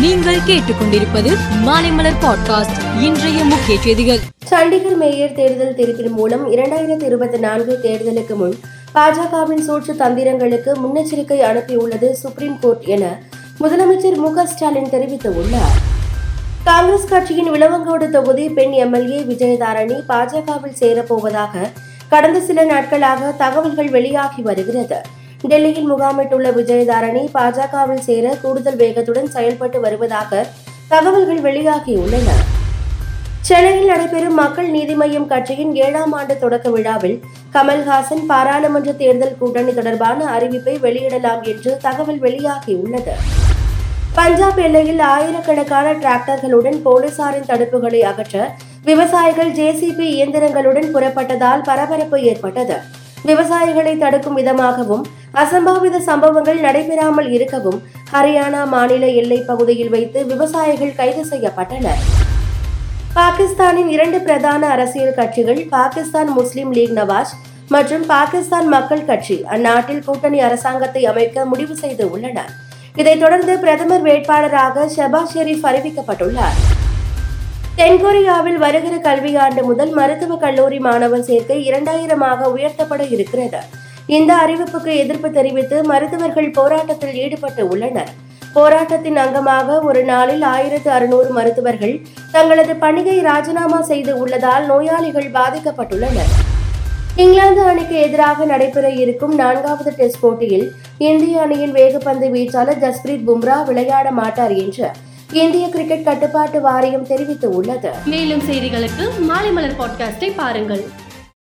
நீங்கள் கேட்டுக்கொண்டிருப்பது மாலைமலர் பாட்காஸ்ட் இன்றைய முக்கிய செய்திகள். சண்டிகர் மேயர் தேர்தல் தீர்ப்பின் மூலம் இரண்டாயிரத்தி இருபத்தி நான்கு தேர்தலுக்கு முன் பாஜகவின் சூழ்ச்சி தந்திரங்களுக்கு முன்னெச்சரிக்கை அனுப்பியுள்ளது சுப்ரீம் கோர்ட் என முதலமைச்சர் மு ஸ்டாலின் தெரிவித்துள்ளார். காங்கிரஸ் கட்சியின் விளவங்கோடு தொகுதி பெண் எம்எல்ஏ விஜயதாரணி பாஜகவில் சேரப்போவதாக கடந்த சில நாட்களாக தகவல்கள் வெளியாகி வருகிறது. டெல்லியில் முகாமிட்டுள்ள விஜயதாரணி பாஜகவில் சேர கூடுதல் வேகத்துடன் செயல்பட்டு வருவதாக தகவல்கள் வெளியாகியுள்ளன. சென்னையில் நடைபெறும் மக்கள் நீதி மய்யம் கட்சியின் ஏழாம் ஆண்டு தொடக்க விழாவில் கமல்ஹாசன் பாராளுமன்ற தேர்தல் கூட்டணி தொடர்பான அறிவிப்பை வெளியிடலாம் என்று தகவல் வெளியாகியுள்ளது. பஞ்சாப் எல்லையில் ஆயிரக்கணக்கான டிராக்டர்களுடன் போலீசாரின் தடுப்புகளை அகற்ற விவசாயிகள் ஜேசிபி இயந்திரங்களுடன் புறப்பட்டதால் பரபரப்பு ஏற்பட்டது. விவசாயிகளை தடுக்கும் விதமாகவும் அசம்பாவித சம்பவங்கள் நடைபெறாமல் இருக்கவும் ஹரியானா மாநில எல்லைப் பகுதியில் வைத்து விவசாயிகள் கைது செய்யப்பட்டனர். பாகிஸ்தானின் இரண்டு பிரதான அரசியல் கட்சிகள் பாகிஸ்தான் முஸ்லிம் லீக் நவாஸ் மற்றும் பாகிஸ்தான் மக்கள் கட்சி அந்நாட்டில் கூட்டணி அரசாங்கத்தை அமைக்க முடிவு செய்து உள்ளன இதைத் தொடர்ந்து பிரதமர் வேட்பாளராக ஷபாஸ் ஷெரீப் அறிவிக்கப்பட்டுள்ளார். தென்கொரியாவில் வருகிற கல்வியாண்டு முதல் மருத்துவக் கல்லூரி மாணவர் சேர்க்கை இரண்டாயிரமாக உயர்த்தப்பட இருக்கிறது. இந்த அறிவிப்புக்கு எதிர்ப்பு தெரிவித்து மருத்துவர்கள் போராட்டத்தில் ஈடுபட்டு உள்ளனர். போராட்டத்தின் அங்கமாக ஒரு நாளில் ஆயிரத்து அறுநூறு மருத்துவர்கள் தங்களது பணியை ராஜினாமா செய்து உள்ளதால் நோயாளிகள் பாதிக்கப்பட்டுள்ளனர். இங்கிலாந்து அணிக்கு எதிராக நடைபெற இருக்கும் நான்காவது டெஸ்ட் போட்டியில் இந்திய அணியின் வேகப்பந்து வீச்சாளர் ஜஸ்பிரீத் பும்ரா விளையாட மாட்டார் என்று இந்திய கிரிக்கெட் கட்டுப்பாட்டு வாரியம் தெரிவித்துள்ளது. மேலும் செய்திகளுக்கு மாலை மலர் பாட்காஸ்டை பாருங்கள்.